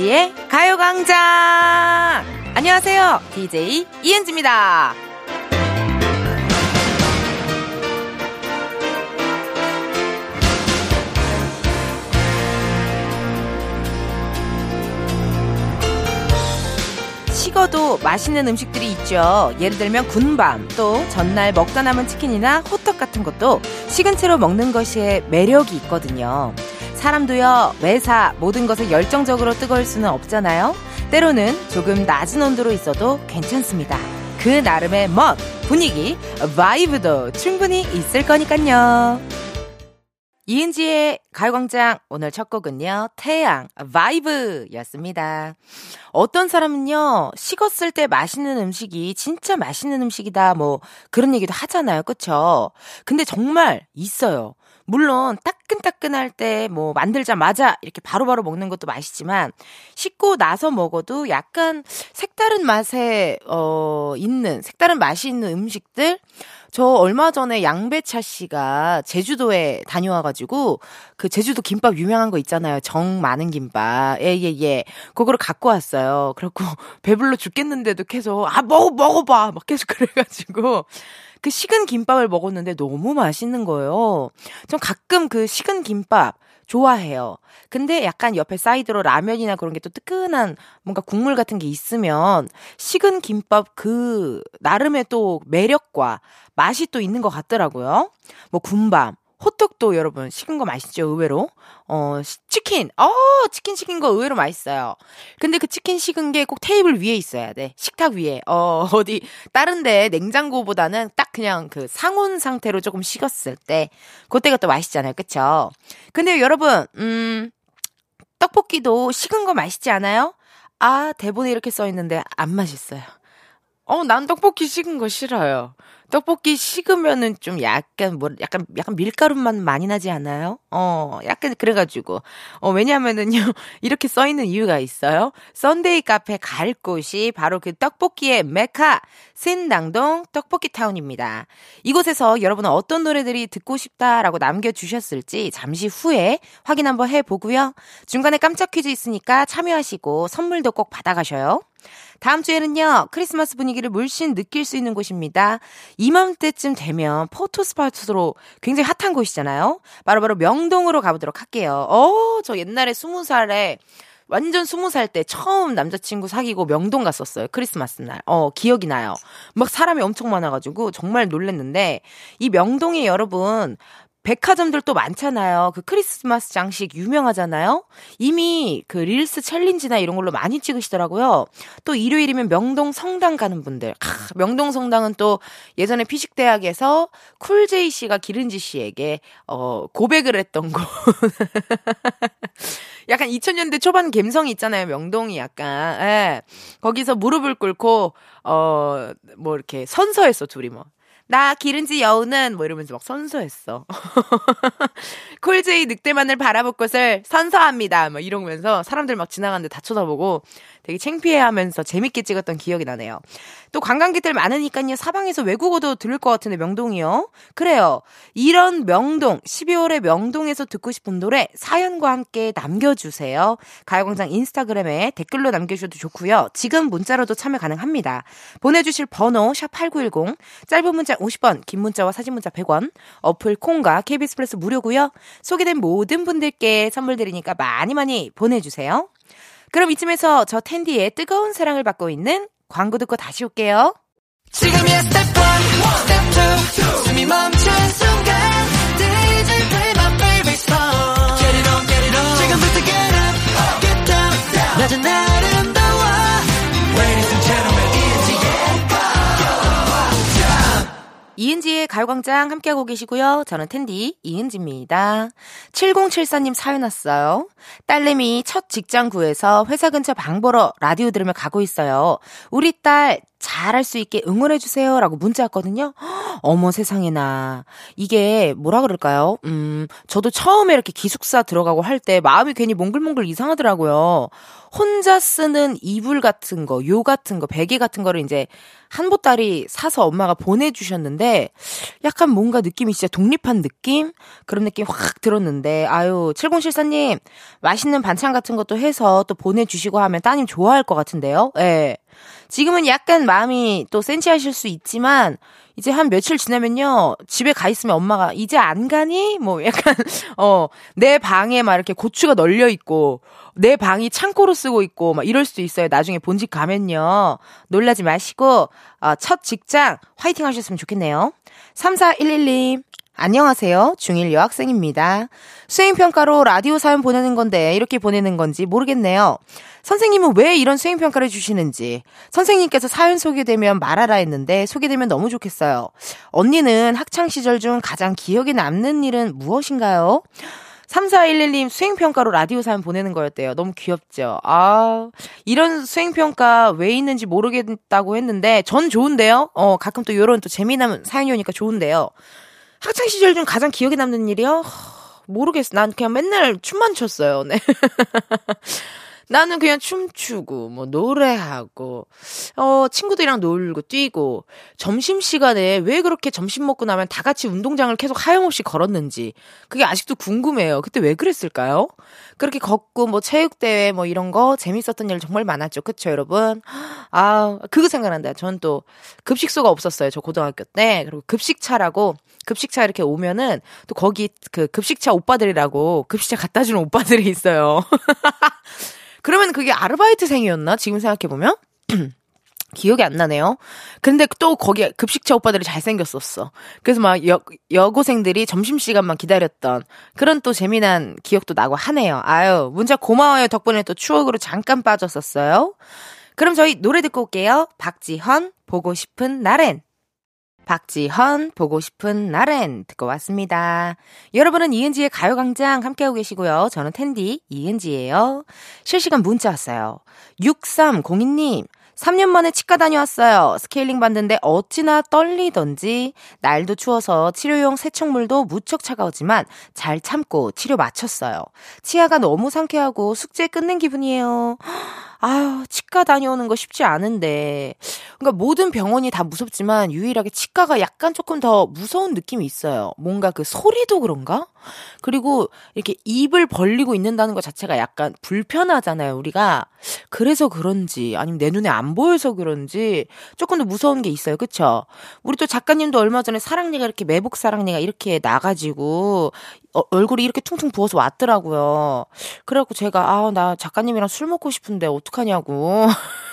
이은지의 가요광장! 안녕하세요. DJ 이은지입니다. 식어도 맛있는 음식들이 있죠. 예를 들면 군밤, 또 전날 먹다 남은 치킨이나 호떡 같은 것도 식은 채로 먹는 것에 매력이 있거든요. 사람도요, 매사 모든 것을 열정적으로 뜨거울 수는 없잖아요. 때로는 조금 낮은 온도로 있어도 괜찮습니다. 그 나름의 멋, 분위기, 바이브도 충분히 있을 거니까요. 이은지의 가요광장 오늘 첫 곡은요, 태양, 바이브였습니다. 어떤 사람은요, 식었을 때 맛있는 음식이 진짜 맛있는 음식이다, 뭐, 그런 얘기도 하잖아요. 그쵸? 근데 정말 있어요. 물론 따끈따끈할 때 뭐 만들자마자 이렇게 바로바로 바로 먹는 것도 맛있지만 식고 나서 먹어도 약간 색다른 맛에 어 있는 색다른 맛이 있는 음식들 저 얼마 전에 양배차 씨가 제주도에 다녀와가지고 그 제주도 김밥 유명한 거 있잖아요. 정 많은 김밥. 예, 예, 예. 그거를 갖고 왔어요. 그래갖고 배불러 죽겠는데도 계속 아, 먹어, 먹어봐. 막 계속 그래가지고 그 식은 김밥을 먹었는데 너무 맛있는 거예요. 전 가끔 그 식은 김밥 좋아해요. 근데 약간 옆에 사이드로 라면이나 그런 게 또 뜨끈한 뭔가 국물 같은 게 있으면 식은 김밥 그 나름의 또 매력과 맛이 또 있는 것 같더라고요. 뭐 군밤, 호떡도 여러분 식은 거 맛있죠 의외로? 어 치킨. 어 치킨 식은 거 의외로 맛있어요. 근데 그 치킨 식은 게 꼭 테이블 위에 있어야 돼. 식탁 위에. 어 어디 다른데 냉장고보다는 딱 그냥 그 상온 상태로 조금 식었을 때 그때가 또 맛있잖아요. 그쵸? 근데 여러분 음 떡볶이도 식은 거 맛있지 않아요? 아 대본에 이렇게 써 있는데 안 맛있어요. 어 난 떡볶이 식은 거 싫어요 떡볶이 식으면은 좀 약간 뭐 약간 약간 밀가루 맛 많이 나지 않아요? 어, 약간 그래가지고 어 왜냐하면은요 이렇게 써 있는 이유가 있어요. 썬데이 카페 갈 곳이 바로 그 떡볶이의 메카 신당동 떡볶이 타운입니다. 이곳에서 여러분은 어떤 노래들이 듣고 싶다라고 남겨주셨을지 잠시 후에 확인 한번 해보고요. 중간에 깜짝 퀴즈 있으니까 참여하시고 선물도 꼭 받아가셔요. 다음 주에는요, 크리스마스 분위기를 물씬 느낄 수 있는 곳입니다. 이맘때쯤 되면 포토스팟으로 굉장히 핫한 곳이잖아요? 바로바로 바로 명동으로 가보도록 할게요. 어, 저 옛날에 스무 살에 완전 스무 살 때 처음 남자친구 사귀고 명동 갔었어요. 크리스마스 날. 어, 기억이 나요. 막 사람이 엄청 많아가지고 정말 놀랬는데, 이 명동에 여러분, 백화점들도 많잖아요. 그 크리스마스 장식 유명하잖아요. 이미 그 릴스 챌린지나 이런 걸로 많이 찍으시더라고요. 또 일요일이면 명동 성당 가는 분들. 아, 명동 성당은 또 예전에 피식대학에서 쿨제이 씨가 기른지 씨에게 어 고백을 했던 곳. 약간 2000년대 초반 감성이 있잖아요. 명동이 약간. 예. 거기서 무릎을 꿇고 어 뭐 이렇게 선서했어 둘이 뭐. 나 기른지 여우는 뭐 이러면서 막 선서했어. 콜제이 늑대만을 바라볼 것을 선서합니다. 막 이러면서 사람들 막 지나가는데 다 쳐다보고 되게 창피해하면서 재밌게 찍었던 기억이 나네요. 또 관광객들 많으니까요. 사방에서 외국어도 들을 것 같은데 명동이요. 그래요. 이런 명동 12월에 명동에서 듣고 싶은 노래 사연과 함께 남겨주세요. 가요광장 인스타그램에 댓글로 남겨주셔도 좋고요. 지금 문자로도 참여 가능합니다. 보내주실 번호 샵 #8910 짧은 문자 50원, 긴 문자와 사진 문자 100원. 어플 콩과 KBS 플러스 무료고요. 소개된 모든 분들께 선물 드리니까 많이 많이 보내주세요. 그럼 이쯤에서 저 텐디의 뜨거운 사랑을 받고 있는 광고 듣고 다시 올게요. 지금이야 스텝 1, 스텝 2, 숨이 멈춘 순간 DJ play my favorite song. Get it on, get it on. 지금부터 get up, get down. 낮은 아름다워 이은지의 가요광장 함께하고 계시고요. 저는 텐디 이은지입니다. 7074님 사연 왔어요. 딸내미 첫 직장 구해서 회사 근처 방 보러 라디오 들으며 가고 있어요. 우리 딸 잘할 수 있게 응원해주세요. 라고 문자 왔거든요. 어머 세상에나. 이게 뭐라 그럴까요? 음, 저도 처음에 이렇게 기숙사 들어가고 할 때 마음이 괜히 몽글몽글 이상하더라고요. 혼자 쓰는 이불 같은 거, 요 같은 거, 베개 같은 거를 이제 한 보따리 사서 엄마가 보내주셨는데 약간 뭔가 느낌이 진짜 독립한 느낌? 그런 느낌 확 들었는데 아유 7074님 맛있는 반찬 같은 것도 해서 또 보내주시고 하면 따님 좋아할 것 같은데요? 예. 네. 지금은 약간 마음이 또 센치하실 수 있지만 이제 한 며칠 지나면요. 집에 가 있으면 엄마가 이제 안 가니? 뭐 약간 어, 내 방에 막 이렇게 고추가 널려 있고 내 방이 창고로 쓰고 있고 막 이럴 수도 있어요. 나중에 본집 가면요. 놀라지 마시고 어, 첫 직장 화이팅 하셨으면 좋겠네요. 3411님 안녕하세요. 중1 여학생입니다. 수행평가로 라디오 사연 보내는 건데 이렇게 보내는 건지 모르겠네요. 선생님은 왜 이런 수행평가를 주시는지. 선생님께서 사연 소개되면 말하라 했는데 소개되면 너무 좋겠어요. 언니는 학창시절 중 가장 기억에 남는 일은 무엇인가요? 3411님 수행평가로 라디오 사연 보내는 거였대요. 너무 귀엽죠? 아, 이런 수행평가 왜 있는지 모르겠다고 했는데, 전 좋은데요? 어, 가끔 또 요런 또 재미난 사연이 오니까 좋은데요. 학창 시절 중 가장 기억에 남는 일이요? 모르겠어. 난 그냥 맨날 춤만 췄어요. 네. 나는 그냥 춤추고, 뭐, 노래하고, 어, 친구들이랑 놀고, 뛰고, 점심 시간에 왜 그렇게 점심 먹고 나면 다 같이 운동장을 계속 하염없이 걸었는지, 그게 아직도 궁금해요. 그때 왜 그랬을까요? 그렇게 걷고, 뭐, 체육 대회, 뭐, 이런 거 재밌었던 일 정말 많았죠. 그쵸, 여러분? 아, 그거 생각난다. 전 또, 급식소가 없었어요. 저 고등학교 때. 그리고 급식차라고, 급식차 이렇게 오면은, 또 거기 그 급식차 오빠들이라고, 급식차 갖다 주는 오빠들이 있어요. 그러면 그게 아르바이트생이었나? 지금 생각해보면? 기억이 안 나네요. 근데 또 거기 급식차 오빠들이 잘생겼었어. 그래서 막 여, 여고생들이 점심시간만 기다렸던 그런 또 재미난 기억도 나고 하네요. 아유, 문자 고마워요. 덕분에 또 추억으로 잠깐 빠졌었어요. 그럼 저희 노래 듣고 올게요. 박지헌, 보고 싶은 날엔. 박지헌 보고 싶은 날엔 듣고 왔습니다. 여러분은 이은지의 가요광장 함께하고 계시고요. 저는 텐디 이은지예요. 실시간 문자 왔어요. 6302님 3년 만에 치과 다녀왔어요. 스케일링 받는데 어찌나 떨리던지 날도 추워서 치료용 세척물도 무척 차가웠지만 잘 참고 치료 마쳤어요. 치아가 너무 상쾌하고 숙제 끝낸 기분이에요. 아유, 치과 다녀오는 거 쉽지 않은데. 그러니까 모든 병원이 다 무섭지만 유일하게 치과가 약간 조금 더 무서운 느낌이 있어요. 뭔가 그 소리도 그런가? 그리고 이렇게 입을 벌리고 있는다는 것 자체가 약간 불편하잖아요, 우리가. 그래서 그런지, 아니면 내 눈에 안 보여서 그런지 조금 더 무서운 게 있어요, 그쵸? 우리 또 작가님도 얼마 전에 사랑니가 이렇게 매복 사랑니가 이렇게 나가지고 어, 얼굴이 이렇게 퉁퉁 부어서 왔더라고요. 그래갖고 제가, 아, 나 작가님이랑 술 먹고 싶은데 어떡하냐고.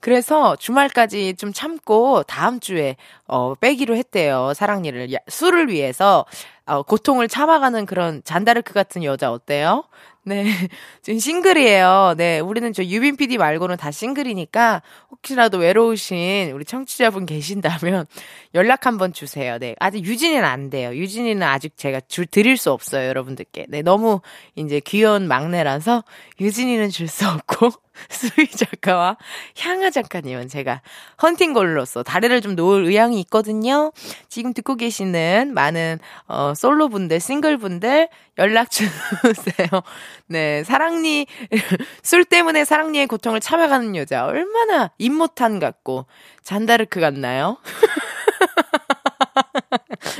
그래서 주말까지 좀 참고 다음 주에 어 빼기로 했대요. 사랑니를 술을 위해서 어 고통을 참아가는 그런 잔다르크 같은 여자 어때요? 네. 지금 싱글이에요. 네. 우리는 저 유빈 PD 말고는 다 싱글이니까 혹시라도 외로우신 우리 청취자분 계신다면 연락 한번 주세요. 네. 아직 유진이는 안 돼요. 유진이는 아직 제가 줄 드릴 수 없어요. 여러분들께. 네. 너무 이제 귀여운 막내라서 유진이는 줄 수 없고 수희 작가와 향아 작가님은 제가 헌팅걸로서 다리를 좀 놓을 의향이 있거든요. 지금 듣고 계시는 많은 어, 솔로분들, 싱글분들 연락 주세요. 네, 사랑니 술 때문에 사랑니의 고통을 참아가는 여자 얼마나 임모탄 같고 잔다르크 같나요?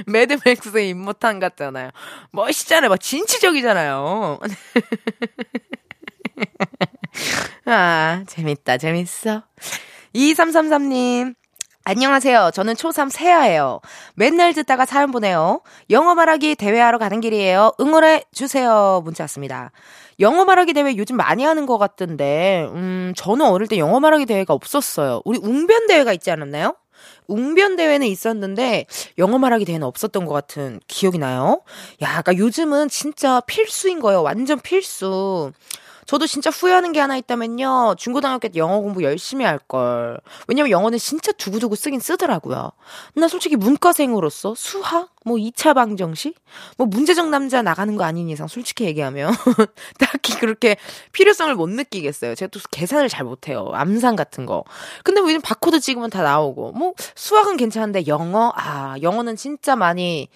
매드맥스의 임모탄 같잖아요. 멋있잖아요. 막 진취적이잖아요. 아, 재밌다, 재밌어. 2333님. 안녕하세요. 저는 초3 세아예요. 맨날 듣다가 사연 보내요. 영어 말하기 대회하러 가는 길이에요. 응원해 주세요. 문자 왔습니다. 영어 말하기 대회 요즘 많이 하는 것 같던데, 음, 저는 어릴 때 영어 말하기 대회가 없었어요. 우리 웅변 대회가 있지 않았나요? 웅변 대회는 있었는데 영어 말하기 대회는 없었던 것 같은 기억이 나요. 야, 그러니까 요즘은 진짜 필수인 거예요. 완전 필수. 저도 진짜 후회하는 게 하나 있다면요. 중고등학교 때 영어 공부 열심히 할 걸. 왜냐면 영어는 진짜 두고두고 쓰긴 쓰더라고요. 나 솔직히 문과생으로서 수학, 뭐 2차 방정식, 뭐 문제적 남자 나가는 거 아닌 이상 솔직히 얘기하면 딱히 그렇게 필요성을 못 느끼겠어요. 제가 또 계산을 잘 못해요. 암산 같은 거. 근데 뭐 요즘 바코드 찍으면 다 나오고. 뭐 수학은 괜찮은데 영어, 아, 영어는 진짜 많이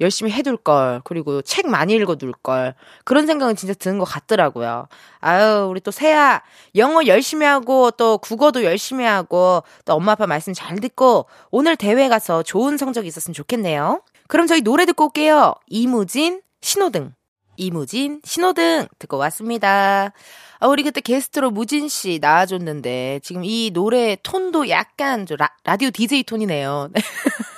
열심히 해둘 걸, 그리고 책 많이 읽어둘 걸, 그런 생각은 진짜 드는 것 같더라고요. 아유, 우리 또 세아, 영어 열심히 하고, 또 국어도 열심히 하고, 또 엄마 아빠 말씀 잘 듣고, 오늘 대회 가서 좋은 성적이 있었으면 좋겠네요. 그럼 저희 노래 듣고 올게요. 이무진, 신호등. 이무진, 신호등 듣고 왔습니다. 아, 우리 그때 게스트로 무진 씨 나와줬는데, 지금 이 노래 톤도 약간 라, 라디오 DJ 톤이네요.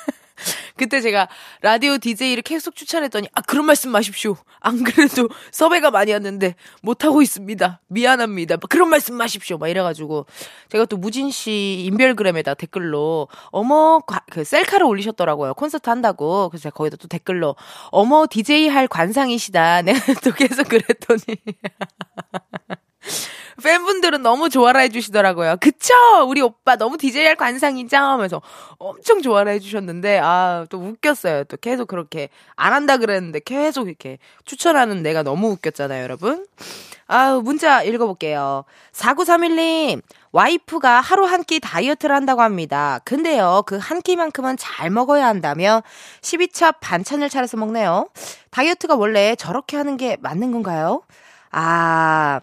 그때 제가 라디오 DJ를 계속 추천했더니, 아, 그런 말씀 마십시오. 안 그래도 섭외가 많이 왔는데, 못 하고 있습니다. 미안합니다. 그런 말씀 마십시오. 막 이래가지고, 제가 또 무진 씨 인별그램에다 댓글로, 어머, 그 셀카를 올리셨더라고요. 콘서트 한다고. 그래서 제가 거기다 또 댓글로, 어머, DJ 할 관상이시다. 내가 또 계속 그랬더니. 팬분들은 너무 좋아라 해주시더라고요. 그쵸? 우리 오빠 너무 DJ 할 관상이죠? 하면서 엄청 좋아라 해주셨는데, 아, 또 웃겼어요. 또 계속 그렇게 안 한다 그랬는데 계속 이렇게 추천하는 내가 너무 웃겼잖아요, 여러분. 아우, 문자 읽어볼게요. 4931님, 와이프가 하루 한 끼 다이어트를 한다고 합니다. 근데요, 그 한 끼만큼은 잘 먹어야 한다며 12첩 반찬을 차려서 먹네요. 다이어트가 원래 저렇게 하는 게 맞는 건가요? 아,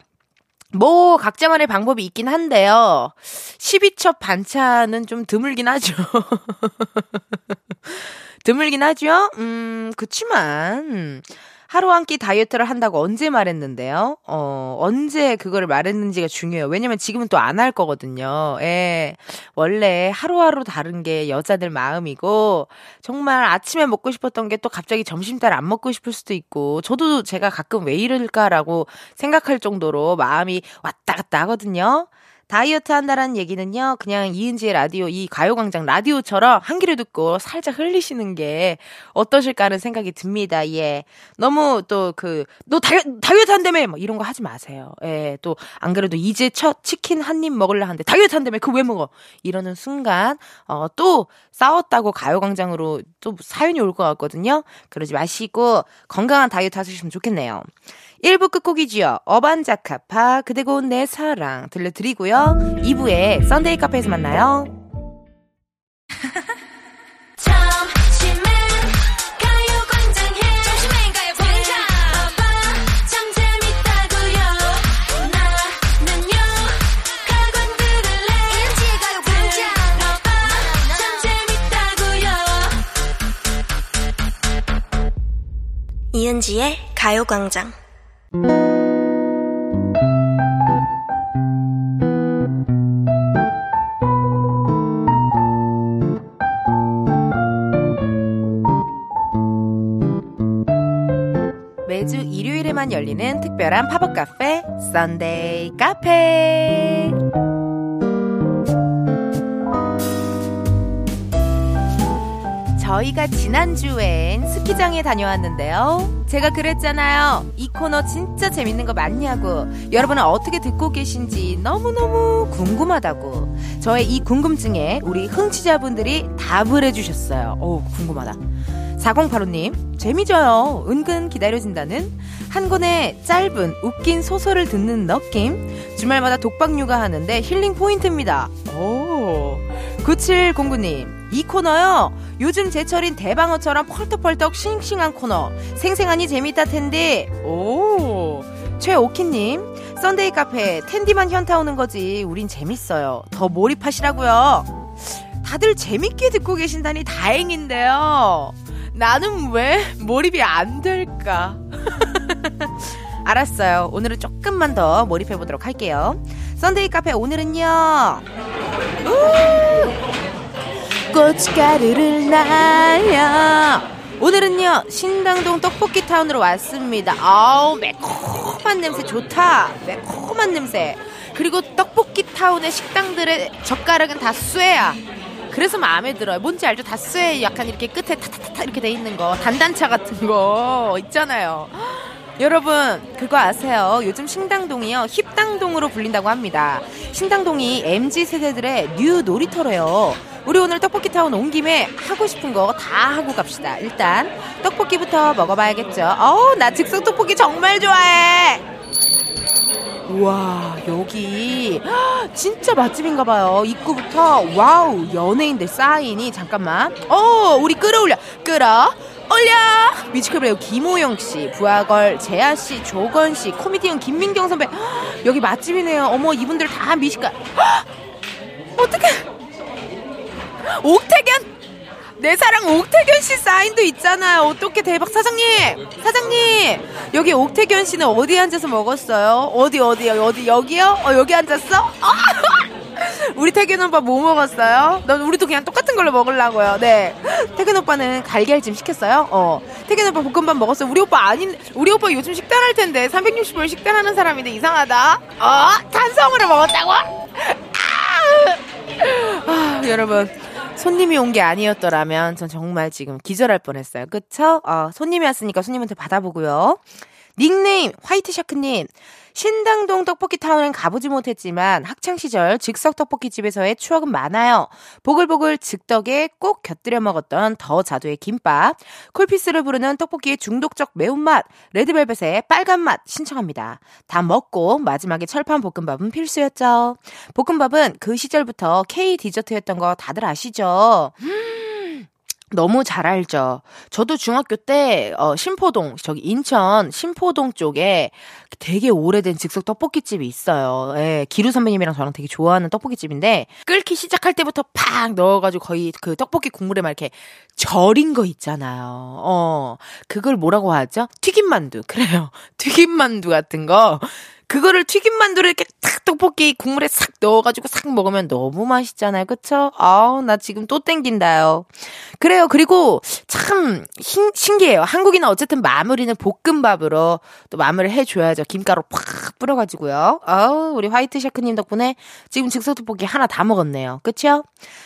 뭐 각자만의 방법이 있긴 한데요. 12첩 반찬은 좀 드물긴 하죠. 드물긴 하죠? 음, 그치만, 하루 한 끼 다이어트를 한다고 언제 말했는데요? 어, 언제 그거를 말했는지가 중요해요. 왜냐면 지금은 또 안 할 거거든요. 예. 원래 하루하루 다른 게 여자들 마음이고, 정말 아침에 먹고 싶었던 게 또 갑자기 점심 때 안 먹고 싶을 수도 있고, 저도 제가 가끔 왜 이럴까라고 생각할 정도로 마음이 왔다 갔다 하거든요. 다이어트 한다라는 얘기는요, 그냥 이은지의 라디오, 이 가요광장 라디오처럼 한 귀로 듣고 살짝 흘리시는 게 어떠실까 하는 생각이 듭니다. 예. 너무 또 그, 너 다이, 다이어트 한다며! 뭐 이런 거 하지 마세요. 예. 또, 안 그래도 이제 첫 치킨 한 입 먹을라 하는데 다이어트 한다며! 그 왜 먹어? 이러는 순간, 어, 또 싸웠다고 가요광장으로 또 사연이 올 것 같거든요. 그러지 마시고 건강한 다이어트 하시면 좋겠네요. 1부 끝곡이지요. 어반자카파 그대 고운 내 사랑 들려드리고요. 2부에 썬데이 카페에서 만나요. 이은지의 가요광장 일요일에만 열리는 특별한 팝업 카페, 썬데이 카페. 저희가 지난주엔 스키장에 다녀왔는데요. 제가 그랬잖아요. 이 코너 진짜 재밌는 거 맞냐고. 여러분은 어떻게 듣고 계신지 너무너무 궁금하다고. 저의 이 궁금증에 우리 흥취자분들이 답을 해주셨어요. 오, 궁금하다. 4085님, 재미져요. 은근 기다려진다는 한 권의 짧은 웃긴 소설을 듣는 느낌. 주말마다 독박 육아하는데 힐링 포인트입니다. 오. 9709님, 이 코너요. 요즘 제철인 대방어처럼 펄떡펄떡 싱싱한 코너. 생생하니 재밌다 텐디. 오. 최오키님, 썬데이 카페 텐디만 현타 오는 거지. 우린 재밌어요. 더 몰입하시라고요. 다들 재밌게 듣고 계신다니 다행인데요. 나는 왜 몰입이 안 될까? 알았어요. 오늘은 조금만 더 몰입해 보도록 할게요. 썬데이 카페 오늘은요. 고춧가루를 날려. 오늘은요 신당동 떡볶이 타운으로 왔습니다. 아우 매콤한 냄새 좋다. 매콤한 냄새. 그리고 떡볶이 타운의 식당들의 젓가락은 다 쇠야. 그래서 마음에 들어요. 뭔지 알죠? 다스에 약간 이렇게 끝에 타타타타 이렇게 돼 있는 거. 단단차 같은 거 있잖아요. 여러분 그거 아세요? 요즘 신당동이요 힙당동으로 불린다고 합니다. 신당동이 MZ 세대들의 new 놀이터래요. 우리 오늘 떡볶이 타운 온 김에 하고 싶은 거 다 하고 갑시다. 일단 떡볶이부터 먹어봐야겠죠. 어우 나 즉석 떡볶이 정말 좋아해. 와 여기 진짜 맛집인가 봐요. 입구부터 wow 연예인들 사인이 잠깐만. 어 우리 끌어올려 끌어 올려! 뮤지컬 배우 김호영 씨, 브아걸 제아 씨, 조권 씨, 코미디언 김민경 선배. 여기 맛집이네요. 어머, 이분들 다 뮤지컬. 어떡해. 옥택연! 내 사랑 옥택연 씨 사인도 있잖아요. 어떻게 대박 사장님, 사장님 여기 옥택연 씨는 어디 앉아서 먹었어요? 어디 어디요? 어디 여기요? 어 여기 앉았어? 우리 택연 오빠 뭐 먹었어요? 넌 우리도 그냥 똑같은 걸로 먹으려고요. 네. 태균 오빠는 갈기알찜 시켰어요? 어. 태균 오빠 볶음밥 먹었어요? 우리 오빠 아닌, 우리 오빠 요즘 식단 할 텐데, 360원 식단 하는 사람인데 이상하다? 어? 탄성으로 먹었다고? 아! 아, 여러분. 손님이 온 게 아니었더라면 전 정말 지금 기절할 뻔했어요. 그쵸? 어, 손님이 왔으니까 손님한테 받아보고요. 닉네임 화이트 샤크님 신당동 떡볶이 타운은 가보지 못했지만 학창 시절 즉석 떡볶이 집에서의 추억은 많아요. 보글보글 즉덕에 꼭 곁들여 먹었던 더 자두의 김밥, 콜피스를 부르는 떡볶이의 중독적 매운맛, 레드벨벳의 빨간맛 신청합니다. 다 먹고 마지막에 철판 볶음밥은 필수였죠. 볶음밥은 그 시절부터 K 디저트였던 거 다들 아시죠? 너무 잘 알죠. 저도 중학교 때, 어, 신포동, 저기 인천 신포동 쪽에 되게 오래된 즉석 떡볶이집이 있어요. 예, 기루 선배님이랑 저랑 되게 좋아하는 떡볶이집인데, 끓기 시작할 때부터 팍 넣어가지고 거의 그 떡볶이 국물에 막 이렇게 절인 거 있잖아요. 어, 그걸 뭐라고 하죠? 튀김만두. 그래요. 튀김만두 같은 거. 그거를 튀김 만두를 이렇게 탁 떡볶이 국물에 싹 넣어가지고 싹 먹으면 너무 맛있잖아요. 그쵸? 아우, 나 지금 또 땡긴다요. 그래요. 그리고 참 신, 신기해요. 한국인은 어쨌든 마무리는 볶음밥으로 또 마무리를 해줘야죠. 김가루 팍 뿌려가지고요. 아우, 우리 화이트 샤크님 덕분에 지금 즉석 떡볶이 하나 다 먹었네요. 그쵸?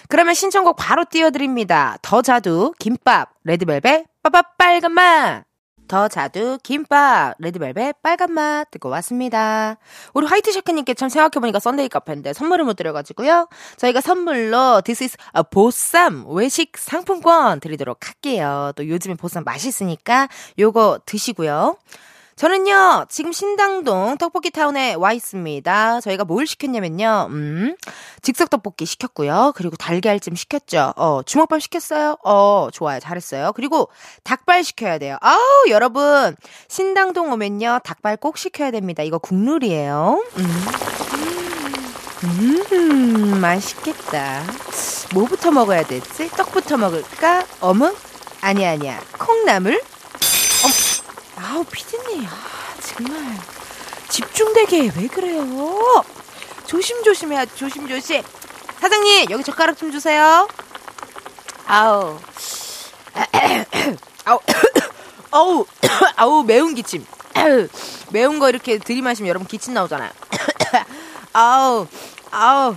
그러면 신청곡 바로 띄워드립니다. 더 자두, 김밥, 레드벨벳, 빠빠 빨간맛. 더 자두, 김밥, 레드벨벳, 빨간맛 듣고 왔습니다. 우리 화이트 샤크님께 참 생각해보니까 썬데이 카페인데 선물을 못 드려가지고요. 저희가 선물로 This is a 보쌈 외식 상품권 드리도록 할게요. 또 요즘에 보쌈 맛있으니까 요거 드시고요. 저는요, 지금 신당동 떡볶이 타운에 와 있습니다. 저희가 뭘 시켰냐면요, 음, 즉석 떡볶이 시켰고요. 그리고 달걀찜 시켰죠. 어, 주먹밥 시켰어요? 어, 좋아요. 잘했어요. 그리고 닭발 시켜야 돼요. 아우, 여러분. 신당동 오면요, 닭발 꼭 시켜야 됩니다. 이거 국룰이에요. 음. 음, 맛있겠다. 뭐부터 먹어야 되지? 떡부터 먹을까? 어묵? 아니야, 아니야. 콩나물? 어, 아우, 피디님. 아, 정말. 집중되게 왜 그래요? 조심조심해야 조심조심. 사장님, 여기 젓가락 좀 주세요. 아우. 아우. 아우. 아우, 매운 기침. 매운 거 이렇게 들이마시면 여러분 기침 나오잖아요. 아우. 아우.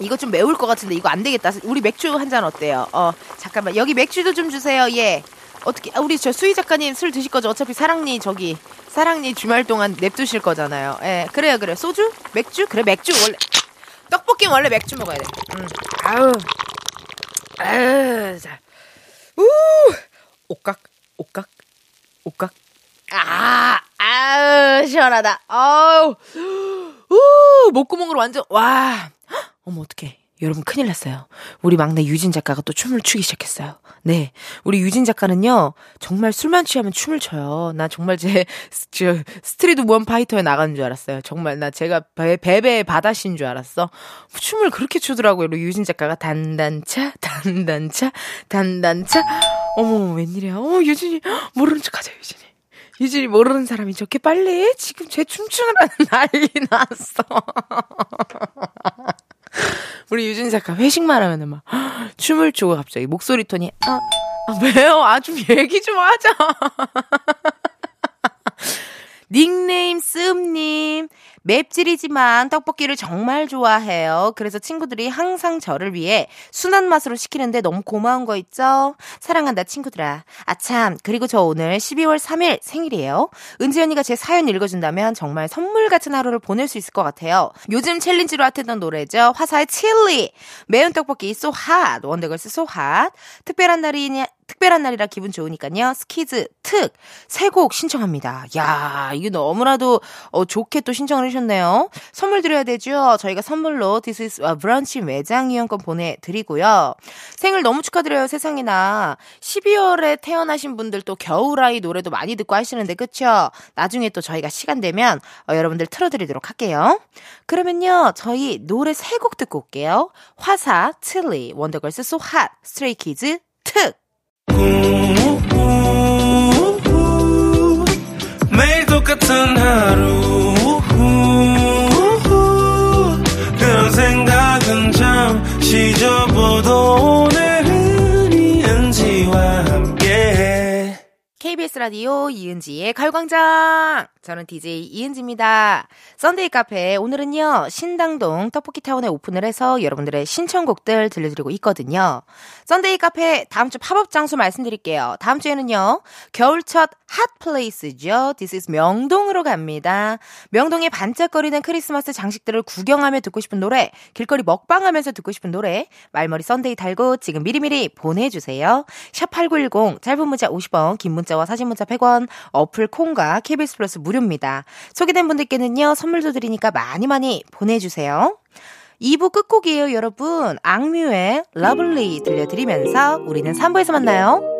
이거 좀 매울 것 같은데 이거 안 되겠다. 우리 맥주 한 잔 어때요? 어, 잠깐만. 여기 맥주도 좀 주세요. 예. 어떻게 아, 우리 저 수희 작가님 술 드실 거죠? 어차피 사랑니 저기 사랑니 주말 동안 냅두실 거잖아요. 예, 그래요, 그래. 소주, 맥주, 그래 맥주 원래 떡볶이 원래 맥주 먹어야 돼. 음, 아우, 아우, 자, 우, 옥각, 옥각, 옥각. 아, 아우 시원하다. 아우, 우, 목구멍으로 완전 와. 어머 어떡해. 여러분 큰일 났어요. 우리 막내 유진 작가가 또 춤을 추기 시작했어요. 네. 우리 유진 작가는요, 정말 술만 취하면 춤을 춰요. 나 정말 제, 저, 스트리트 우먼 파이터에 나가는 줄 알았어요. 정말 나 제가 베, 베베의 바다신 줄 알았어. 춤을 그렇게 추더라고요. 우리 유진 작가가 단단차, 단단차, 단단차. 어머, 웬일이야. 어, 유진이, 모르는 척 하자, 유진이. 유진이 모르는 사람이 저렇게 빨리 해? 지금 제 춤추느라 난리 났어. 우리 유진 작가 회식만 하면은 막 춤을 추고 갑자기 목소리 톤이 아, 아 왜요? 아 좀 얘기 좀 하자. 닉네임 씀님 맵찔이지만 떡볶이를 정말 좋아해요. 그래서 친구들이 항상 저를 위해 순한 맛으로 시키는데 너무 고마운 거 있죠? 사랑한다, 친구들아. 아참, 그리고 저 오늘 12월 3일 생일이에요. 은지 언니가 제 사연 읽어준다면 정말 선물 같은 하루를 보낼 수 있을 것 같아요. 요즘 챌린지로 핫했던 노래죠. 화사의 칠리. 매운 떡볶이 so hot. 원더걸스 so hot. 특별한 날이냐, 특별한 날이라 기분 좋으니까요. 스키즈 특 세 곡 신청합니다. 야, 이게 너무나도 어, 좋게 또 신청을 해주셨 네요. 선물 드려야 되죠. 저희가 선물로 This is 브런치 매장 이용권 보내드리고요. 생일 너무 축하드려요. 세상에나 12월에 태어나신 분들 또 겨울아이 노래도 많이 듣고 하시는데 그쵸? 나중에 또 저희가 시간 되면 어, 여러분들 틀어드리도록 할게요. 그러면요. 저희 노래 세 곡 듣고 올게요. 화사, 칠리, 원더걸스, So Hot, 스트레이키즈, 특 같은 하루. 그런 생각은 잠시 접어도 KBS 라디오 이은지의 가요광장. 저는 DJ 이은지입니다. 썬데이 카페 오늘은요 신당동 떡볶이 타운에 오픈을 해서 여러분들의 신청곡들 들려드리고 있거든요. 썬데이 카페 다음 주 팝업 장소 말씀드릴게요. 다음 주에는요 겨울철 hot place죠. This is 명동으로 갑니다. 명동의 반짝거리는 크리스마스 장식들을 구경하며 듣고 싶은 노래, 길거리 먹방하면서 듣고 싶은 노래, 말머리 썬데이 달고 지금 미리미리 보내주세요. 샵8910 짧은 문자 50원, 긴 문자 와 사진 문자 100원, 어플 콩과 KBS 플러스 무료입니다. 소개된 분들께는요 선물도 드리니까 많이 많이 보내주세요. 2부 끝곡이에요, 여러분. 악뮤의 Love Lee 들려드리면서 우리는 3부에서 만나요.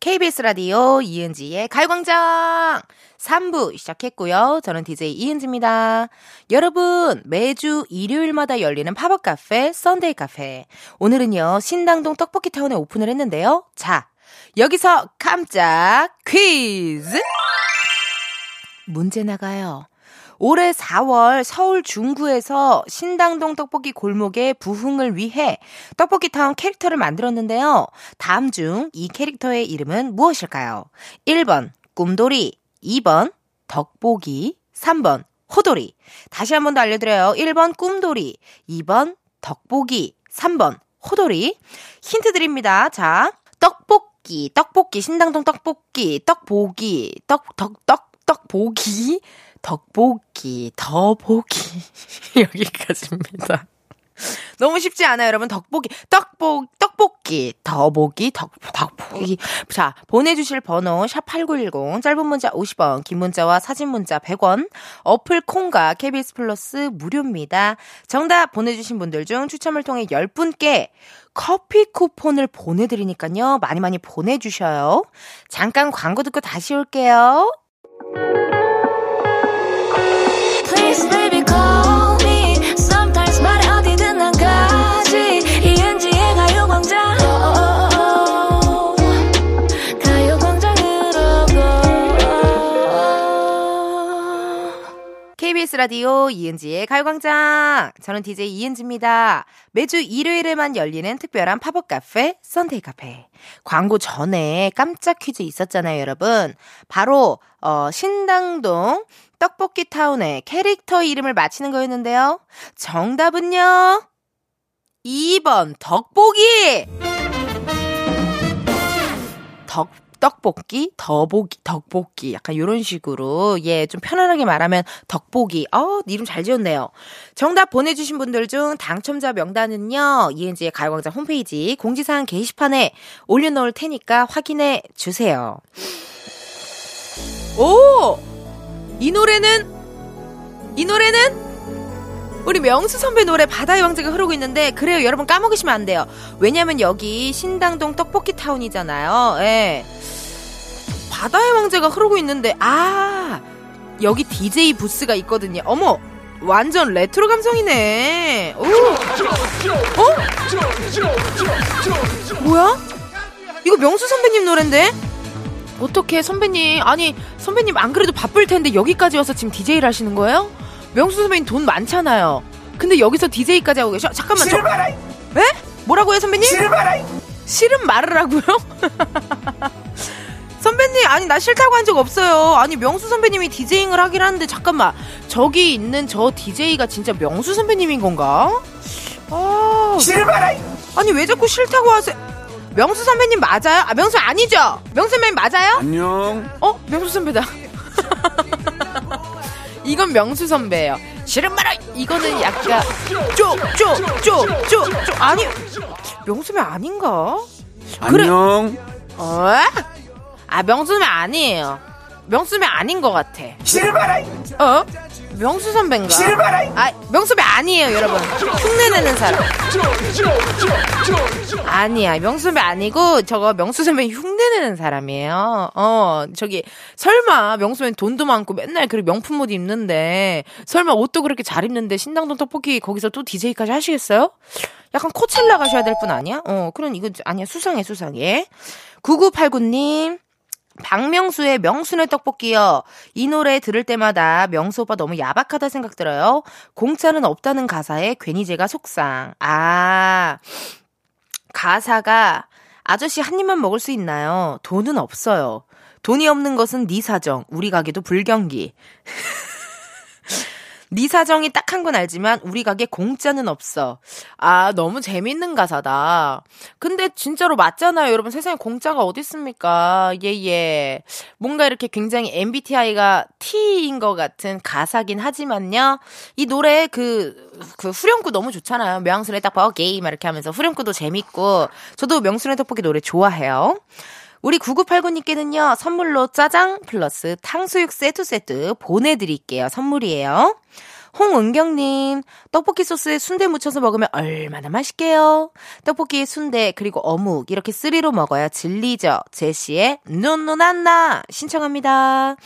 KBS 라디오 이은지의 가요광장 3부 시작했고요. 저는 DJ 이은지입니다. 여러분, 매주 일요일마다 열리는 팝업 카페, 썬데이 카페. 오늘은요, 신당동 떡볶이 타운에 오픈을 했는데요. 자, 여기서 깜짝 퀴즈! 문제 나가요. 올해 4월 서울 중구에서 신당동 떡볶이 골목의 부흥을 위해 떡볶이 타운 캐릭터를 만들었는데요. 다음 중 이 캐릭터의 이름은 무엇일까요? 1번 꿈돌이, 2번 덕보기, 3번 호돌이. 다시 한 번 더 알려드려요. 1번 꿈돌이, 2번 덕보기, 3번 호돌이. 힌트 드립니다. 자, 떡볶이, 떡볶이, 신당동 떡볶이, 떡보기, 떡, 떡, 떡, 떡보기, 덕보기, 더보기. 여기까지입니다. 너무 쉽지 않아요, 여러분. 덕보기, 떡보, 떡볶이, 더보기, 덕, 덕보기. 자, 보내주실 번호, 샵8910, 짧은 문자 50원, 긴 문자와 사진 문자 100원, 어플 콩과 KBS 플러스 무료입니다. 정답 보내주신 분들 중 추첨을 통해 10분께 커피 쿠폰을 보내드리니까요. 많이 많이 보내주셔요. 잠깐 광고 듣고 다시 올게요. 라디오 이은지의 가요광장. 저는 DJ 이은지입니다. 매주 일요일에만 열리는 특별한 팝업 카페, 썬데이 카페. 광고 전에 깜짝 퀴즈 있었잖아요, 여러분. 바로, 어, 신당동 떡볶이 타운의 캐릭터 이름을 맞히는 거였는데요. 정답은요? 2번, 덕보기! 덕, 떡볶이, 더보기, 덕볶이. 약간 이런 식으로, 예, 좀 편안하게 말하면 덕보기. 어, 이름 잘 지었네요. 정답 보내주신 분들 중 당첨자 명단은요, 이은지의 가요광장 홈페이지 공지사항 게시판에 올려놓을 테니까 확인해 주세요. 오! 이 노래는, 이 노래는 우리 명수 선배 노래 바다의 왕자가 흐르고 있는데 그래요 여러분 까먹으시면 안 돼요 왜냐면 여기 신당동 떡볶이 타운이잖아요 예 바다의 왕자가 흐르고 있는데 아 여기 DJ 부스가 있거든요. 어머, 완전 레트로 감성이네. 오. 어? 뭐야? 이거 명수 선배님 노랜데? 어떻게 선배님 아니 선배님 안 그래도 바쁠 텐데 여기까지 와서 지금 DJ를 하시는 거예요? 명수 선배님 돈 많잖아요. 근데 여기서 DJ까지 하고 계셔? 잠깐만. 저... 에? 뭐라고요, 선배님? 싫은 말을 하고요? 선배님, 아니, 나 싫다고 한 적 없어요. 아니, 명수 선배님이 디제잉을 하긴 하는데, 잠깐만. 저기 있는 저 DJ가 진짜 명수 선배님인 건가? 아. 아니, 왜 자꾸 싫다고 하세요? 명수 선배님 맞아요? 아, 명수 아니죠? 명수 선배님 맞아요? 안녕. 어? 명수 선배다. 이건 명수 선배예요. 싫은 말아! 이거는 약간, 쪼, 쪼, 쪼, 쪼, 쪼. 아니, 명수 선배 아닌가? 그래. 안녕. 어? 아, 명수 선배 아니에요. 명수 선배 아닌 것 같아. 어? 명수 선배인가? 아, 명수 선배 아니에요, 여러분. 흉내내는 사람. 아니야, 명수 선배 아니고, 저거 명수 선배 흉내내는 사람이에요. 어, 저기, 설마 명수 선배 돈도 많고 맨날 그 명품 옷 입는데, 설마 옷도 그렇게 잘 입는데 신당동 떡볶이 거기서 또 DJ까지 하시겠어요? 약간 코첼라 가셔야 될 분 아니야? 어, 그런 이거 아니야, 수상해, 수상해. 9989님. 박명수의 명순의 떡볶이요. 이 노래 들을 때마다 명수 오빠 너무 야박하다 생각 들어요. 공짜는 없다는 가사에 괜히 제가 속상. 아, 가사가 아저씨 한 입만 먹을 수 있나요? 돈은 없어요. 돈이 없는 것은 네 사정. 우리 가게도 불경기. 네 사정이 딱 한 건 알지만 우리 가게 공짜는 없어. 아, 너무 재밌는 가사다. 근데 진짜로 맞잖아요. 여러분 세상에 공짜가 어디 있습니까? 예, 예. 뭔가 이렇게 굉장히 MBTI가 T인 것 같은 가사긴 하지만요. 이 노래 그, 그 후렴구 너무 좋잖아요. 명순의 떡볶이 막 이렇게 하면서 후렴구도 재밌고 저도 명순의 떡볶이 노래 좋아해요. 우리 9989님께는요, 선물로 짜장 플러스 탕수육 세트 세트 보내드릴게요. 선물이에요. 홍은경님, 떡볶이 소스에 순대 묻혀서 먹으면 얼마나 맛있게요. 떡볶이에 순대, 그리고 어묵, 이렇게 쓰리로 먹어야 진리죠. 제시의 눈눈안나 신청합니다.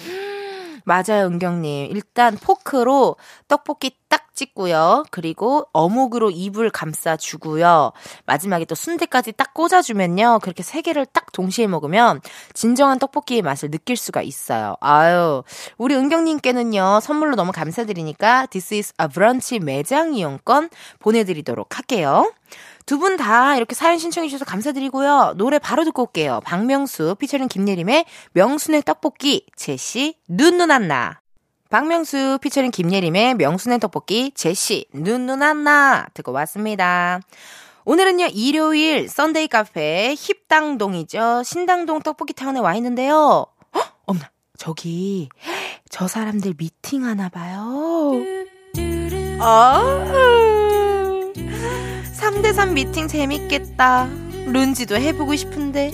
맞아요, 은경님. 일단 포크로 떡볶이 딱 찍고요. 그리고 어묵으로 입을 감싸주고요. 마지막에 또 순대까지 딱 꽂아주면요. 그렇게 세 개를 딱 동시에 먹으면 진정한 떡볶이의 맛을 느낄 수가 있어요. 아유, 우리 은경님께는요. 선물로 너무 감사드리니까 This is a brunch 매장 이용권 보내드리도록 할게요. 두 분 다 이렇게 사연 신청해주셔서 감사드리고요. 노래 바로 듣고 올게요. 박명수, 피처링 김예림의 명수네 떡볶이, 제시, 눈누난나. 박명수, 피처링 김예림의 명수네 떡볶이, 제시, 눈누난나. 듣고 왔습니다. 오늘은요, 일요일 Sunday 카페 힙당동이죠. 신당동 떡볶이 타운에 와 있는데요. 헉, 어머나, 저기, 저 사람들 미팅 하나 봐요. 아, 3대3 미팅 재밌겠다. 룬지도 해보고 싶은데.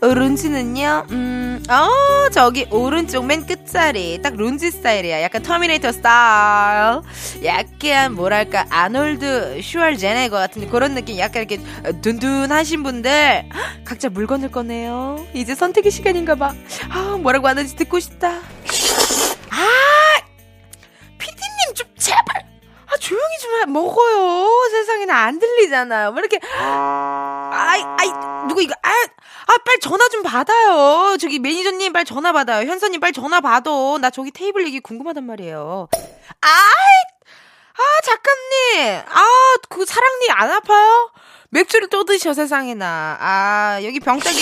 룬지는요, 음, 어, 저기 오른쪽 맨 끝자리. 딱 룬지 스타일이야. 약간 터미네이터 스타일. 약간, 뭐랄까, 아놀드 슈얼제네거 같은 그런 느낌. 약간 이렇게 둔둔하신 분들. 각자 물건을 꺼내요. 이제 선택의 시간인가 봐. 아, 뭐라고 하는지 듣고 싶다. 아! 피디님 좀 제발! 아, 조용히 좀 해, 먹어요. 안 들리잖아요. 뭐 이렇게, 아이, 아이, 누구 이거, 아, 아, 빨리 전화 좀 받아요. 저기 매니저님 빨리 전화 받아요. 현서님 빨리 전화 받아. 나 저기 테이블 얘기 궁금하단 말이에요. 아이, 아, 작가님. 아, 그 사랑니 안 아파요? 맥주를 또 드셔, 세상에나. 아, 여기 병따기.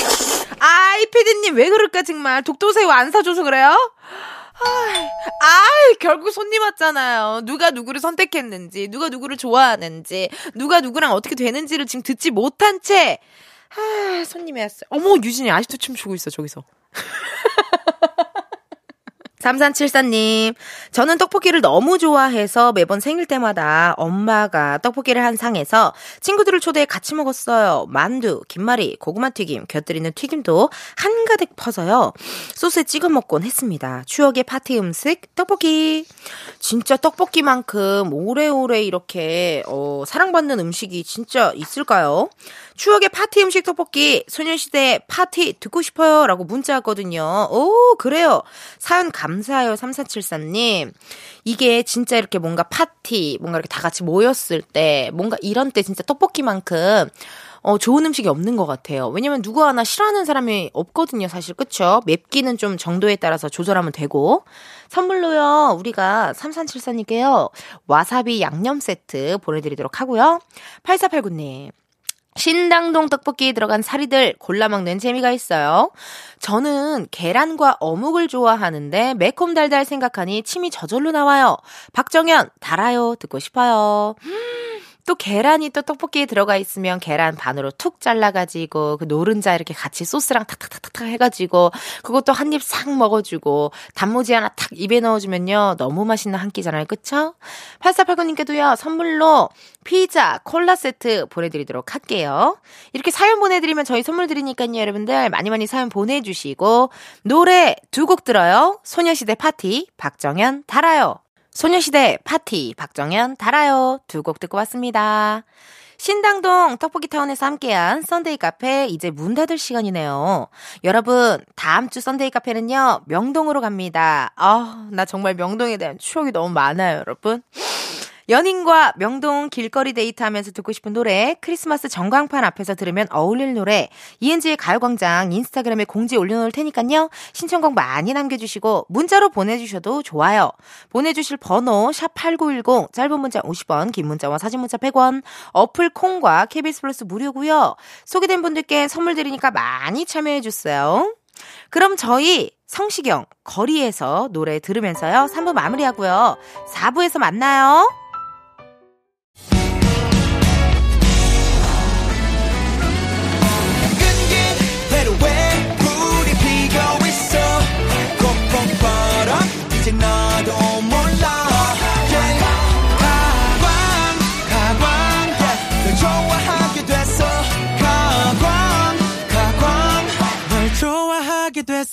아이, 피디님 왜 그럴까, 정말. 독도새우 안 사줘서 그래요? 아이, 결국 손님 왔잖아요. 누가 누구를 선택했는지, 누가 누구를 좋아하는지, 누가 누구랑 어떻게 되는지를 지금 듣지 못한 채, 아, 손님이 왔어요. 어머, 유진이 아직도 춤추고 있어, 저기서. 3374님, 저는 떡볶이를 너무 좋아해서 매번 생일 때마다 엄마가 떡볶이를 한 상에서 친구들을 초대해 같이 먹었어요. 만두, 김말이, 고구마 튀김, 곁들이는 튀김도 한가득 퍼서요. 소스에 찍어 먹곤 했습니다. 추억의 파티 음식, 떡볶이. 진짜 떡볶이만큼 오래오래 이렇게, 어, 사랑받는 음식이 진짜 있을까요? 추억의 파티 음식 떡볶이, 소녀시대 파티 듣고 싶어요. 라고 문자 왔거든요. 오, 그래요. 사연 감 감사해요, 3474님. 이게 진짜 이렇게 뭔가 파티, 뭔가 이렇게 다 같이 모였을 때, 뭔가 이런 때 진짜 떡볶이만큼 어, 좋은 음식이 없는 것 같아요. 왜냐면 누구 하나 싫어하는 사람이 없거든요, 사실. 그쵸? 맵기는 좀 정도에 따라서 조절하면 되고. 선물로요, 우리가 3374님께요, 와사비 양념 세트 보내드리도록 하고요. 8489님. 신당동 떡볶이에 들어간 사리들 골라 먹는 재미가 있어요. 저는 계란과 어묵을 좋아하는데 매콤 달달 생각하니 침이 저절로 나와요. 박정현 달아요 듣고 싶어요. 또 계란이 또 떡볶이에 들어가 있으면 계란 반으로 툭 잘라가지고 그 노른자 이렇게 같이 소스랑 탁탁탁탁 해가지고 그것도 한 입 싹 먹어주고 단무지 하나 탁 입에 넣어주면요. 너무 맛있는 한 끼잖아요. 그쵸? 8489님께도요 선물로 피자 콜라 세트 보내드리도록 할게요. 이렇게 사연 보내드리면 저희 선물 드리니까요 여러분들. 많이 많이 사연 보내주시고 노래 두 곡 들어요. 소녀시대 파티 박정현 달아요 소녀시대 파티 박정현 달아요 두 곡 듣고 왔습니다. 신당동 떡볶이 타운에서 함께한 Sunday 카페 이제 문 닫을 시간이네요. 여러분 다음 주 Sunday 카페는요 명동으로 갑니다. 아나 정말 명동에 대한 추억이 너무 많아요 여러분. 연인과 명동 길거리 데이트하면서 듣고 싶은 노래, 크리스마스 전광판 앞에서 들으면 어울릴 노래, 이은지의 가요광장 인스타그램에 공지 올려놓을 테니까요. 신청곡 많이 남겨주시고 문자로 보내주셔도 좋아요. 보내주실 번호 샵 8910, 짧은 문자 50원, 긴 문자와 사진 문자 100원, 어플 콩과 KBS 플러스 무료고요. 소개된 분들께 선물 드리니까 많이 참여해주세요. 그럼 저희 성시경 거리에서 노래 들으면서요. 3부 마무리하고요. 4부에서 만나요.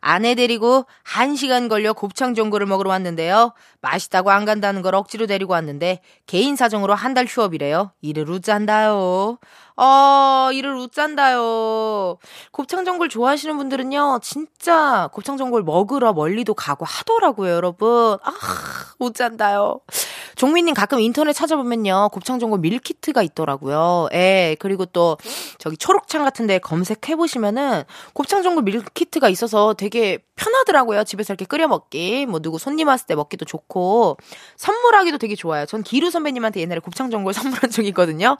아내 데리고 1시간 걸려 곱창 전골을 먹으러 왔는데요. 맛있다고 안 간다는 걸 억지로 데리고 왔는데 개인 사정으로 한 달 휴업이래요. 이를 우짠다요. 어, 이를 우짠다요. 곱창 전골 좋아하시는 분들은요, 진짜 곱창 전골 먹으러 멀리도 가고 하더라고요, 여러분. 아, 웃잔다요. 종민님 가끔 인터넷 찾아보면요, 곱창 전골 밀키트가 있더라고요. 예, 그리고 또 저기 초록창 같은데 검색해 보시면은 곱창 전골 밀키트가 있어서 되게 편하더라고요. 집에서 이렇게 끓여 먹기. 뭐 누구 손님 왔을 때 먹기도 좋고, 선물하기도 되게 좋아요. 전 기루 선배님한테 옛날에 곱창 전골 선물한 적이 있거든요.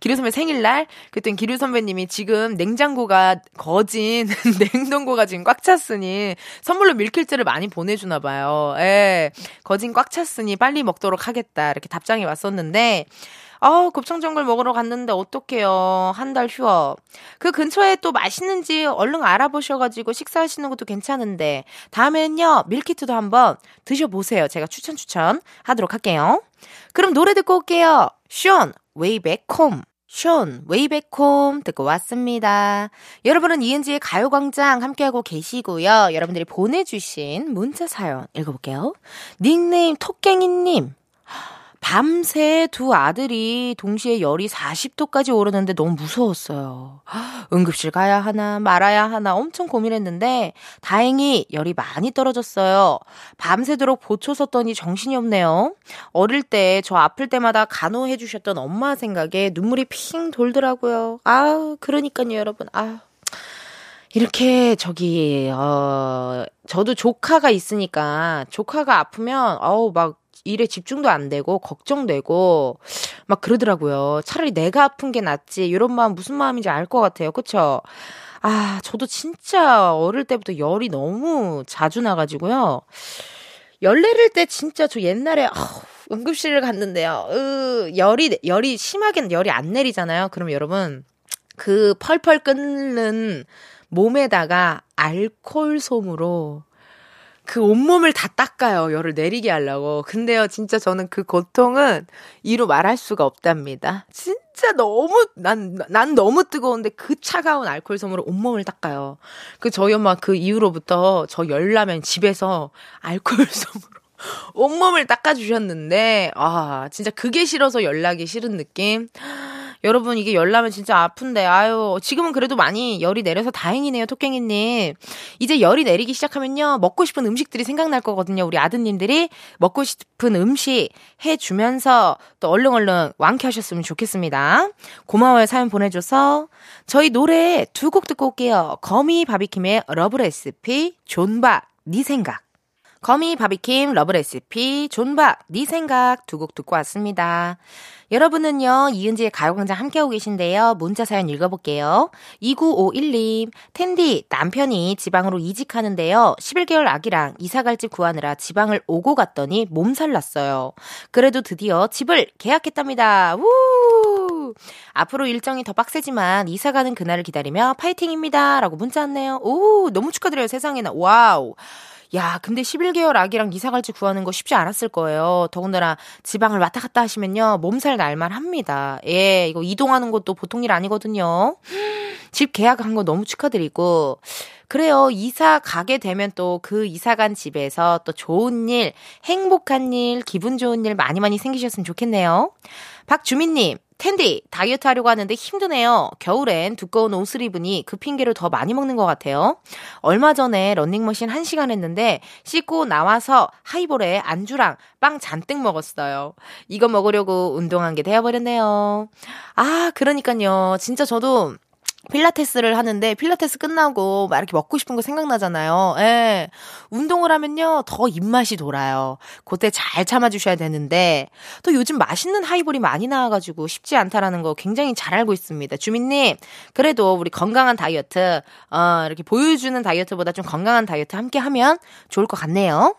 기루 선배 생일날, 그땐 기루 선배님이 지금 냉장고가 거진, 냉동고가 지금 꽉 찼으니, 선물로 밀키트를 많이 보내주나 봐요. 예. 거진 꽉 찼으니 빨리 먹도록 하겠다. 이렇게 답장이 왔었는데, 아, 곱창 전골 먹으러 갔는데 어떡해요. 한 달 휴업. 그 근처에 또 맛있는 지 얼른 알아보셔가지고 식사하시는 것도 괜찮은데, 다음에는요, 밀키트도 한번 드셔보세요. 제가 추천 추천 하도록 할게요. 그럼 노래 듣고 올게요. 숀, Way Back Home. 숀, Way Back Home 듣고 왔습니다. 여러분은 이은지의 가요광장 함께하고 계시고요. 여러분들이 보내주신 문자 사연 읽어볼게요. 닉네임 토깽이님. 밤새 두 아들이 동시에 열이 40도까지 오르는데 너무 무서웠어요. 응급실 가야 하나 말아야 하나 엄청 고민했는데 다행히 열이 많이 떨어졌어요. 밤새도록 보초 섰더니 정신이 없네요. 어릴 때 저 아플 때마다 간호해 주셨던 엄마 생각에 눈물이 핑 돌더라고요. 아, 그러니까요, 여러분. 아. 이렇게 저기 어 저도 조카가 있으니까 조카가 아프면 어우 막 일에 집중도 안 되고 걱정되고 막 그러더라고요. 차라리 내가 아픈 게 낫지. 이런 마음 무슨 마음인지 알 것 같아요. 그쵸? 아, 저도 진짜 어릴 때부터 열이 너무 자주 나가지고요. 열 내릴 때 진짜 저 옛날에 아우, 응급실을 갔는데요. 으, 열이 열이 심하게는 열이 안 내리잖아요. 그럼 여러분 그 펄펄 끓는 몸에다가 알콜 솜으로 그 온몸을 다 닦아요. 열을 내리게 하려고. 근데요, 진짜 저는 그 고통은 이루 말할 수가 없답니다. 진짜 너무, 난, 난 너무 뜨거운데 그 차가운 알콜 솜으로 온몸을 닦아요. 그 저희 엄마 그 이후로부터 저 열나면 집에서 알콜 솜으로 온몸을 닦아주셨는데, 아, 진짜 그게 싫어서 연락이 싫은 느낌? 여러분, 이게 열나면 진짜 아픈데, 아유, 지금은 그래도 많이 열이 내려서 다행이네요, 토깽이님. 이제 열이 내리기 시작하면요, 먹고 싶은 음식들이 생각날 거거든요, 우리 아드님들이. 먹고 싶은 음식 해주면서 또 얼른얼른 완쾌하셨으면 좋겠습니다. 고마워요, 사연 보내줘서. 저희 노래 두 곡 듣고 올게요. 거미 바비킴의 Love Recipe, 존박, 네 생각. 거미 바비킴 Love Recipe 존박 네 생각 두 곡 듣고 왔습니다. 여러분은요 이은지의 가요광장 함께하고 계신데요. 문자 사연 읽어볼게요. 2951님 텐디 남편이 지방으로 이직하는데요. 11개월 아기랑 이사갈 집 구하느라 지방을 오고 갔더니 몸살 났어요. 그래도 드디어 집을 계약했답니다. 우! 앞으로 일정이 더 빡세지만 이사 가는 그날을 기다리며 파이팅입니다. 라고 문자 왔네요. 오, 너무 축하드려요. 세상에나. Wow. 야, 근데 11개월 아기랑 이사 갈 집 구하는 거 쉽지 않았을 거예요. 더군다나 지방을 왔다 갔다 하시면요. 몸살 날만 합니다. 예, 이거 이동하는 것도 보통 일 아니거든요. 집 계약한 거 너무 축하드리고. 그래요. 이사 가게 되면 또 그 이사 간 집에서 또 좋은 일, 행복한 일, 기분 좋은 일 많이 많이 생기셨으면 좋겠네요. 박주민님, 텐디, 다이어트 하려고 하는데 힘드네요. 겨울엔 두꺼운 옷을 입으니 그 핑계를 더 많이 먹는 것 같아요. 얼마 전에 런닝머신 1시간 했는데 씻고 나와서 하이볼에 안주랑 빵 잔뜩 먹었어요. 이거 먹으려고 운동한 게 되어버렸네요. 아, 그러니까요. 진짜 저도 필라테스를 하는데 필라테스 끝나고 막 이렇게 먹고 싶은 거 생각나잖아요. 예. 운동을 하면요. 더 입맛이 돌아요. 그때 잘 참아 주셔야 되는데 또 요즘 맛있는 하이볼이 많이 나와 가지고 쉽지 않다라는 거 굉장히 잘 알고 있습니다. 주민 님, 그래도 우리 건강한 다이어트, 어, 이렇게 보여주는 다이어트보다 좀 건강한 다이어트 함께 하면 좋을 것 같네요.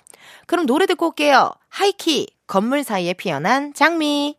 그럼 노래 듣고 올게요. 하이키, 건물 사이에 피어난 장미.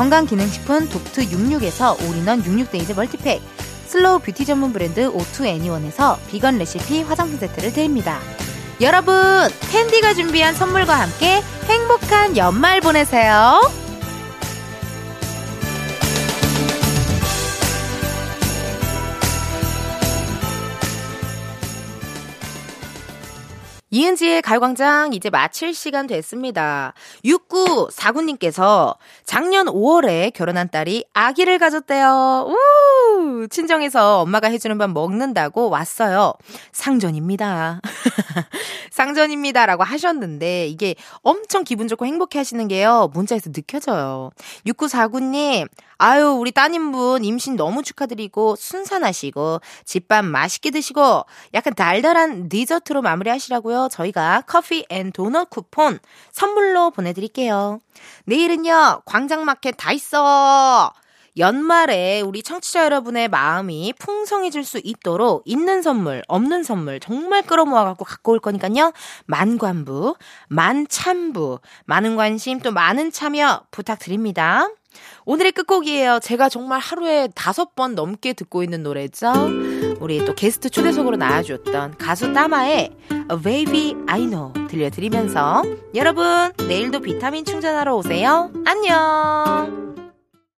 건강기능식품 독트 66에서 all-in-one 66 days multi pack, slow beauty 전문 브랜드 오투 애니원에서 비건 레시피 화장품 세트를 드립니다. 여러분, 텐디가 준비한 선물과 함께 행복한 연말 보내세요. 이은지의 가요광장 이제 마칠 시간 됐습니다. 6949님께서 작년 5월에 결혼한 딸이 아기를 가졌대요. 우! 친정에서 엄마가 해주는 밥 먹는다고 왔어요. 상전입니다. 상전입니다 라고 하셨는데 이게 엄청 기분 좋고 행복해 하시는 게요. 문자에서 느껴져요. 6949님, 아유, 우리 따님분 임신 너무 축하드리고 순산하시고 집밥 맛있게 드시고 약간 달달한 디저트로 마무리하시라고요. 저희가 커피 and 도넛 쿠폰 선물로 보내드릴게요. 내일은요, 광장마켓 다 있어! 연말에 우리 청취자 여러분의 마음이 풍성해질 수 있도록 있는 선물, 없는 선물 정말 끌어모아 갖고 갖고 올 거니까요. 만관부, 만참부, 많은 관심 또 많은 참여 부탁드립니다. 오늘의 끝곡이에요. 제가 정말 하루에 다섯 번 넘게 듣고 있는 노래죠. 우리 또 게스트 초대석으로 나와줬던 가수 따마의 A Baby I Know 들려드리면서 여러분 내일도 비타민 충전하러 오세요. 안녕.